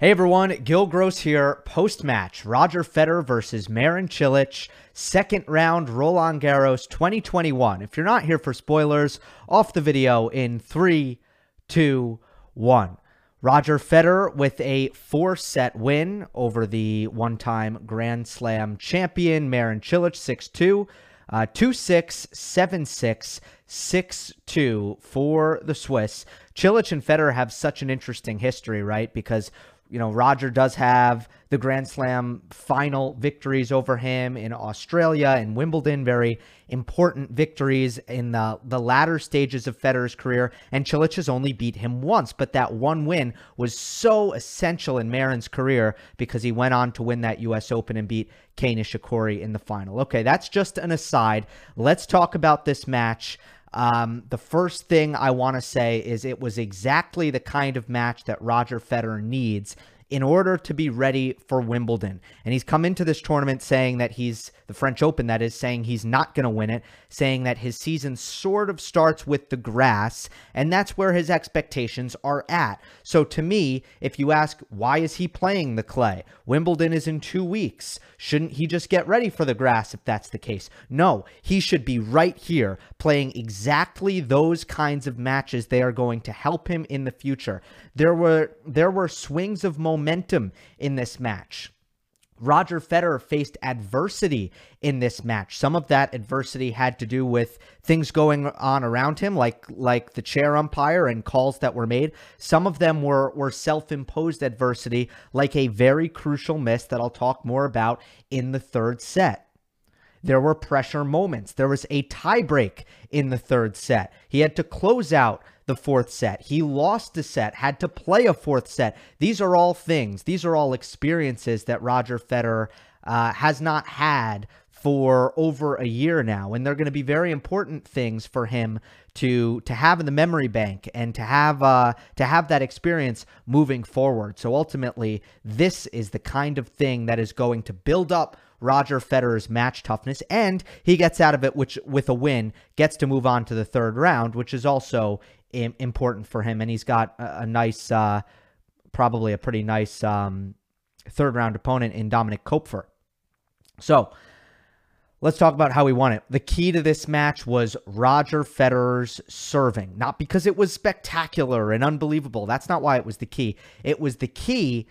Hey everyone, Gil Gross here. Post match Roger Federer versus Marin Cilic, second round Roland Garros 2021. If you're not here for spoilers, off the video in three, two, one. Roger Federer with a four set win over the one time Grand Slam champion Marin Cilic 6 2. Uh, 2 6, 7 6, 6 2 for the Swiss. Cilic and Federer have such an interesting history, right? Because you know, Roger does have the Grand Slam final victories over him in Australia and Wimbledon, very important victories in the, the latter stages of Federer's career. And Cilic has only beat him once, but that one win was so essential in Marin's career because he went on to win that U.S. Open and beat Kei Nishikori in the final. Okay, that's just an aside. Let's talk about this match. Um, the first thing I want to say is it was exactly the kind of match that Roger Federer needs in order to be ready for Wimbledon. And he's come into this tournament saying that he's the French Open, that is, saying he's not going to win it, saying that his season sort of starts with the grass, and that's where his expectations are at. So to me, if you ask, why is he playing the clay? Wimbledon is in two weeks. Shouldn't he just get ready for the grass if that's the case? No, he should be right here playing exactly those kinds of matches they are going to help him in the future. There were there were swings of momentum in this match. Roger Federer faced adversity in this match. Some of that adversity had to do with things going on around him, like like the chair umpire and calls that were made. Some of them were were self-imposed adversity, like a very crucial miss that I'll talk more about in the third set. There were pressure moments. There was a tiebreak in the third set. He had to close out the fourth set. He lost a set, had to play a fourth set. These are all things, these are all experiences that Roger Federer uh, has not had for over a year now and they're going to be very important things for him to to have in the memory bank and to have uh to have that experience moving forward so ultimately this is the kind of thing that is going to build up Roger Federer's match toughness and he gets out of it which with a win gets to move on to the third round which is also important for him, and he's got a, nice, uh, probably a pretty nice um, third round opponent in Dominik Koepfer. So let's talk about how we won it. The key to this match was Roger Federer's serving, not because it was spectacular and unbelievable. That's not why it was the key. It was the key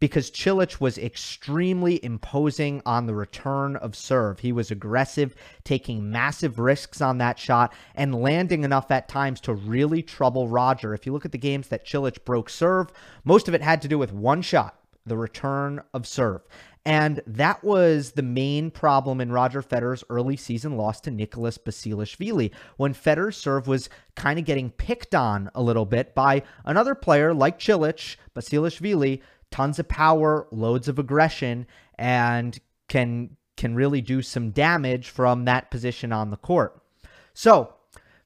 because Cilic was extremely imposing on the return of serve. He was aggressive, taking massive risks on that shot and landing enough at times to really trouble Roger. If you look at the games that Cilic broke serve, most of it had to do with one shot, the return of serve. And that was the main problem in Roger Federer's early season loss to Nicholas Basilashvili when Federer's serve was kind of getting picked on a little bit by another player like Cilic, Basilashvili, tons of power, loads of aggression, and can can really do some damage from that position on the court. So,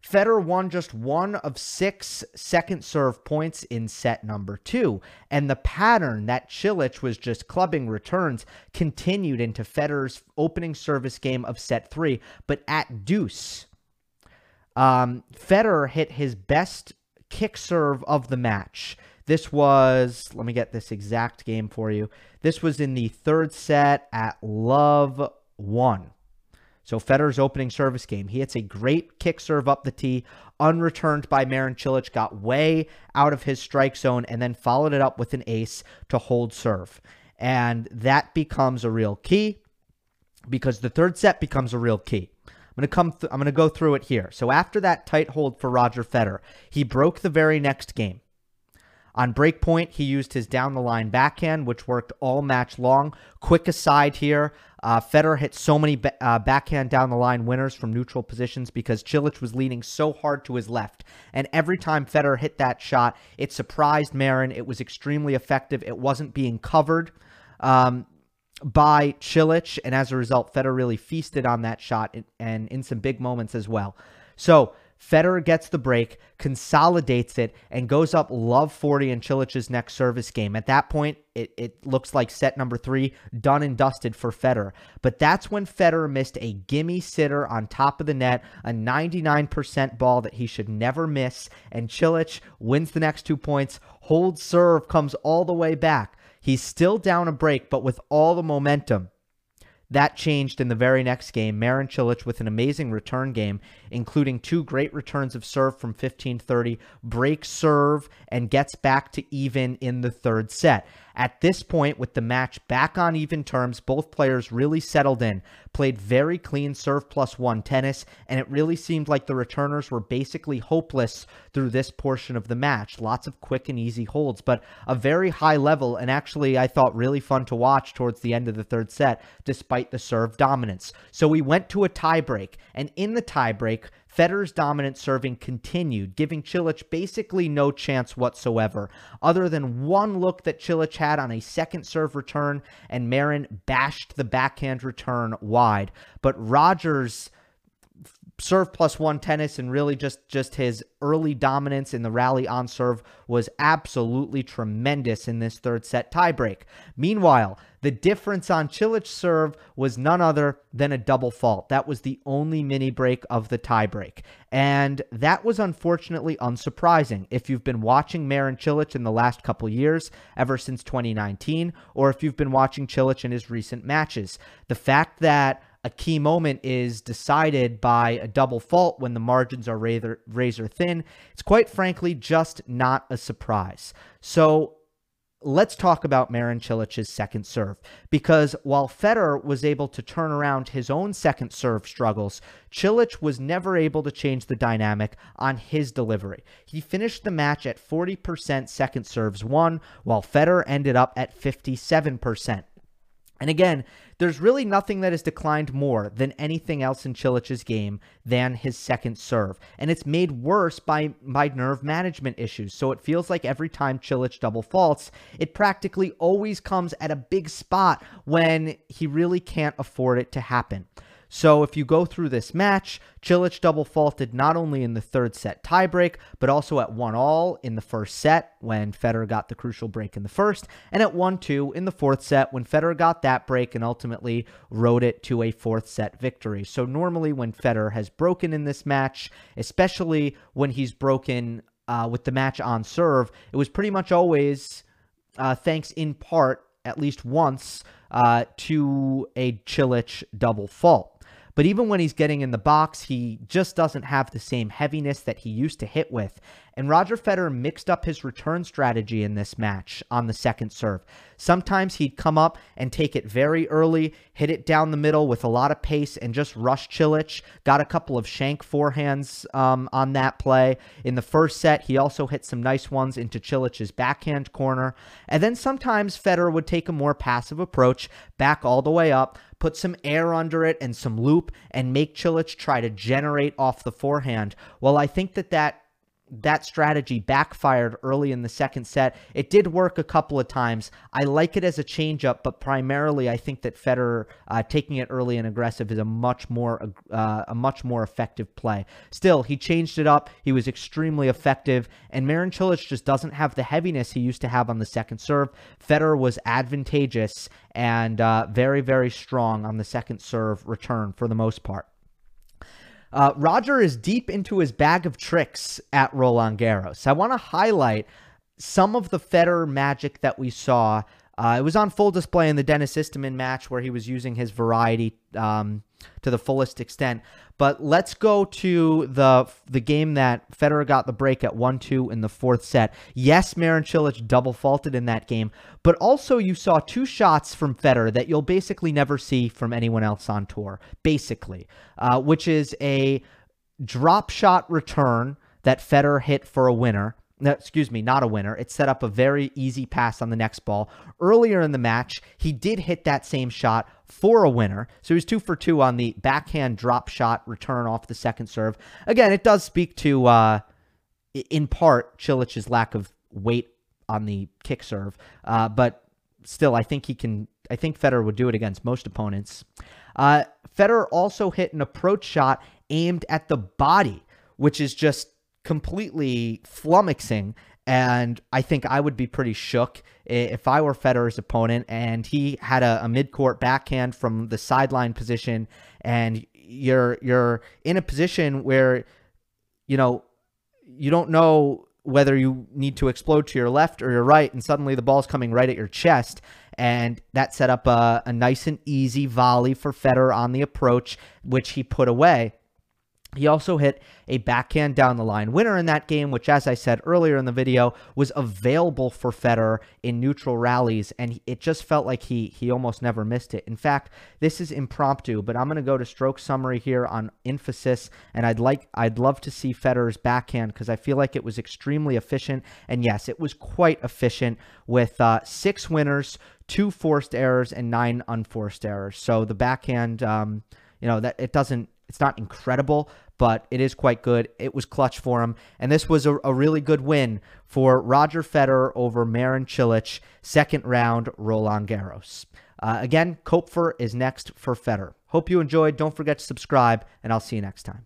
Federer won just one of six second serve points in set number two. And the pattern that Cilic was just clubbing returns continued into Federer's opening service game of set three. But at deuce, um, Federer hit his best kick serve of the match. This was, let me get this exact game for you. This was in the third set at Love 1. So Federer's opening service game. He hits a great kick serve up the tee, unreturned by Marin Cilic, got way out of his strike zone, and then followed it up with an ace to hold serve. And that becomes a real key because the third set becomes a real key. I'm to come th- I'm to go through it here. So after that tight hold for Roger Federer, he broke the very next game. On breakpoint, he used his down the line backhand, which worked all match long. Quick aside here uh, Federer hit so many ba- uh, backhand down the line winners from neutral positions because Cilic was leaning so hard to his left. And every time Federer hit that shot, it surprised Marin. It was extremely effective. It wasn't being covered. Um, by Cilic, and as a result, Federer really feasted on that shot and in some big moments as well. So Federer gets the break, consolidates it, and goes up love 40 in Cilic's next service game. At that point, it, it looks like set number three done and dusted for Federer. But that's when Federer missed a gimme sitter on top of the net, a 99% ball that he should never miss. And Cilic wins the next two points, holds serve, comes all the way back. He's still down a break, but with all the momentum, that changed in the very next game. Marin Cilic with an amazing return game, including two great returns of serve from 1530, breaks serve, and gets back to even in the third set. At this point, with the match back on even terms, both players really settled in, played very clean serve plus one tennis, and it really seemed like the returners were basically hopeless through this portion of the match. Lots of quick and easy holds, but a very high level, and actually, I thought really fun to watch towards the end of the third set, despite the serve dominance. So we went to a tiebreak, and in the tiebreak, Federer's dominant serving continued, giving Cilic basically no chance whatsoever, other than one look that Cilic had on a second serve return, and Marin bashed the backhand return wide. But Rogers serve plus one tennis and really just just his early dominance in the rally on serve was absolutely tremendous in this third set tiebreak. Meanwhile, the difference on Cilic serve was none other than a double fault. That was the only mini break of the tiebreak. And that was unfortunately unsurprising if you've been watching Marin Cilic in the last couple years, ever since 2019, or if you've been watching Cilic in his recent matches. The fact that a key moment is decided by a double fault when the margins are razor, razor thin. It's quite frankly just not a surprise. So let's talk about Marin Cilic's second serve because while Federer was able to turn around his own second serve struggles, Cilic was never able to change the dynamic on his delivery. He finished the match at 40% second serves won, while Federer ended up at 57%. And again, there's really nothing that has declined more than anything else in Cilic's game than his second serve. And it's made worse by, by nerve management issues. So it feels like every time Cilic double faults, it practically always comes at a big spot when he really can't afford it to happen. So if you go through this match, Cilic double faulted not only in the third set tiebreak, but also at 1 all in the first set when Federer got the crucial break in the first, and at 1 2 in the fourth set when Federer got that break and ultimately rode it to a fourth set victory. So normally when Federer has broken in this match, especially when he's broken uh, with the match on serve, it was pretty much always uh, thanks in part, at least once, uh, to a Cilic double fault. But even when he's getting in the box, he just doesn't have the same heaviness that he used to hit with. And Roger Federer mixed up his return strategy in this match on the second serve. Sometimes he'd come up and take it very early, hit it down the middle with a lot of pace, and just rush Cilic. Got a couple of shank forehands um, on that play. In the first set, he also hit some nice ones into Cilic's backhand corner. And then sometimes Federer would take a more passive approach, back all the way up, put some air under it and some loop, and make Cilic try to generate off the forehand. Well, I think that that that strategy backfired early in the second set. It did work a couple of times. I like it as a changeup, but primarily I think that Federer uh, taking it early and aggressive is a much more uh, a much more effective play. Still, he changed it up. He was extremely effective, and Marin Cilic just doesn't have the heaviness he used to have on the second serve. Federer was advantageous and uh, very very strong on the second serve return for the most part. Uh, Roger is deep into his bag of tricks at Roland Garros. I want to highlight some of the Federer magic that we saw. Uh, it was on full display in the Denis Istomin match where he was using his variety um, to the fullest extent. But let's go to the the game that Federer got the break at 1-2 in the fourth set. Yes, Marin Cilic double faulted in that game, but also you saw two shots from Federer that you'll basically never see from anyone else on tour, basically, uh, which is a drop shot return that Federer hit for a winner excuse me, not a winner. It set up a very easy pass on the next ball. Earlier in the match, he did hit that same shot for a winner. So he was two for two on the backhand drop shot return off the second serve. Again, it does speak to, uh, in part, Cilic's lack of weight on the kick serve. Uh, but still, I think he can. I think Federer would do it against most opponents. Uh, Federer also hit an approach shot aimed at the body, which is just completely flummoxing. And I think I would be pretty shook if I were Federer's opponent and he had a, a mid-court backhand from the sideline position, and you're you're in a position where, you know, you don't know whether you need to explode to your left or your right, and suddenly the ball's coming right at your chest. And that set up a, a nice and easy volley for Federer on the approach, which he put away. He also hit a backhand down the line winner in that game, which, as I said earlier in the video, was available for Federer in neutral rallies, and it just felt like he he almost never missed it. In fact, this is impromptu, but I'm going to go to stroke summary here on emphasis, and I'd like I'd love to see Federer's backhand because I feel like it was extremely efficient, and yes, it was quite efficient with uh, six winners, two forced errors, and nine unforced errors. So the backhand. Um, you know that it doesn't it's not incredible, but it is quite good. It was clutch for him. And this was a, a really good win for Roger Federer over Marin Cilic, second round Roland Garros. Uh, again, Koepfer is next for Federer. Hope you enjoyed. Don't forget to subscribe, and I'll see you next time.